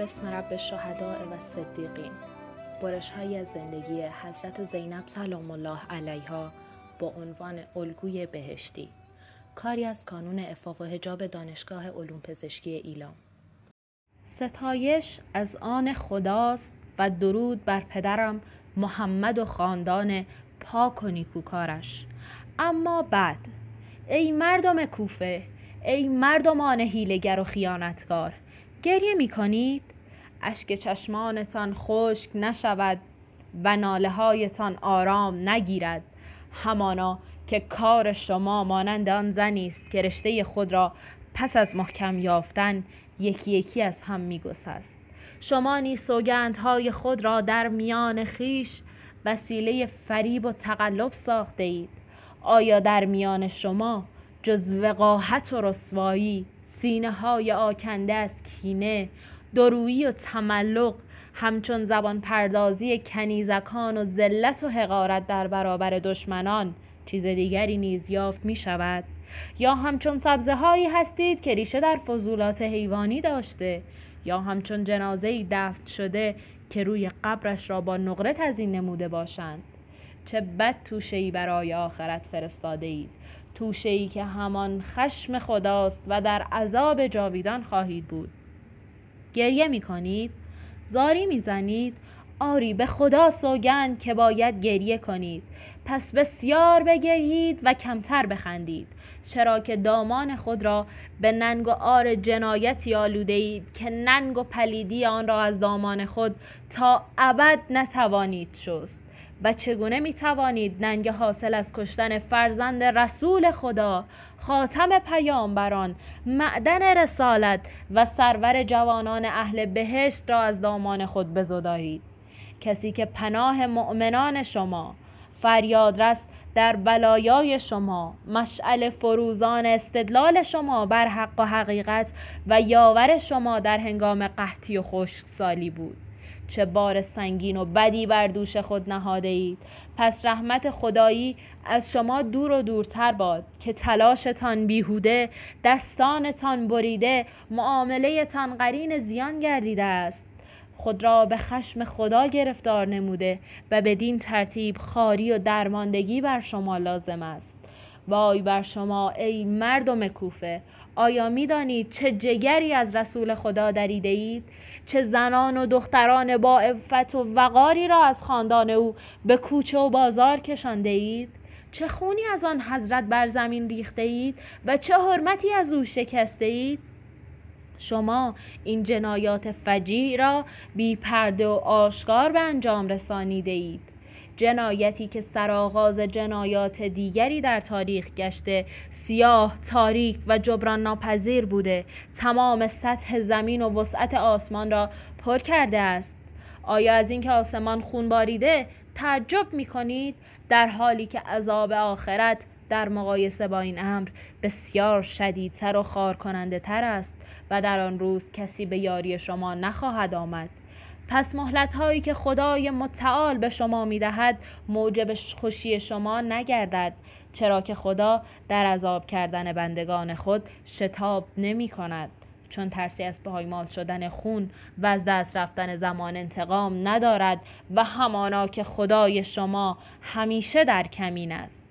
بسم رب شهداء و صدیقین. برش های زندگی حضرت زینب سلام الله علیها با عنوان الگوی بهشتی. کاری از کانون افاق و حجاب دانشگاه علوم پزشکی ایلام. ستایش از آن خداست و درود بر پدرم محمد و خاندان پاک و نیکوکارش. اما بعد ای مردم کوفه ای مردمان هیلگر و خیانتکار گریه می کنید اشک چشمانتان خشک نشود و ناله هایتان آرام نگیرد. همانا که کار شما مانند آن زنی است که رشته خود را پس از محکم یافتن یکی یکی از هم میگسست. شما نیز سوگندهای خود را در میان خیش وسیله فریب و تقلب ساخته اید آیا در میان شما جز وقاحت و رسوایی سینه های آکنده از کینه درویی و تملق همچون زبان پردازی کنیزکان و ذلت و حقارت در برابر دشمنان چیز دیگری نیز یافت می شود یا همچون سبزه هایی هستید که ریشه در فضولات حیوانی داشته یا همچون جنازه دفن شده که روی قبرش را با نقره این نموده باشند. چه بد توشه ای برای آخرت فرستاده اید توشه ای که همان خشم خداست و در عذاب جاویدان خواهید بود. گریه می کنید زاری می زنید آری به خدا سوگند که باید گریه کنید. پس بسیار بگریید و کمتر بخندید. چرا که دامان خود را به ننگ و آر جنایتی آلوده اید که ننگ و پلیدی آن را از دامان خود تا ابد نتوانید شست. و چگونه می توانید ننگ حاصل از کشتن فرزند رسول خدا خاتم پیامبران معدن رسالت و سرور جوانان اهل بهشت را از دامان خود بزدایید کسی که پناه مؤمنان شما فریادرس در بلایای شما مشعل فروزان استدلال شما بر حق و حقیقت و یاور شما در هنگام قحطی و خشکسالی بود. چه بار سنگین و بدی بر دوش خود نهاده اید پس رحمت خدایی از شما دور و دورتر باد که تلاشتان بیهوده دستانتان بریده معاملهتان قرین زیان گردیده است. خود را به خشم خدا گرفتار نموده و بدین ترتیب خاری و درماندگی بر شما لازم است وای بر شما ای مردم کوفه آیا می دانید چه جگری از رسول خدا دریده اید؟ چه زنان و دختران با عفت و وقاری را از خاندان او به کوچه و بازار کشانده اید؟ چه خونی از آن حضرت بر زمین ریخته اید و چه حرمتی از او شکسته اید؟ شما این جنایات فجیع را بی پرده و آشکار به انجام رسانیده اید. جنایتی که سرآغاز جنایات دیگری در تاریخ گشته سیاه تاریک و جبران ناپذیر بوده تمام سطح زمین و وسعت آسمان را پر کرده است. آیا از اینکه آسمان خون باریده تعجب می کنید در حالی که عذاب آخرت در مقایسه با این امر بسیار شدیدتر و خار کننده تر است و در آن روز کسی به یاری شما نخواهد آمد. پس مهلت هایی که خدای متعال به شما می دهد موجب خوشی شما نگردد چرا که خدا در عذاب کردن بندگان خود شتاب نمی کند چون ترسی از پایمال شدن خون و از دست رفتن زمان انتقام ندارد و همانا که خدای شما همیشه در کمین است.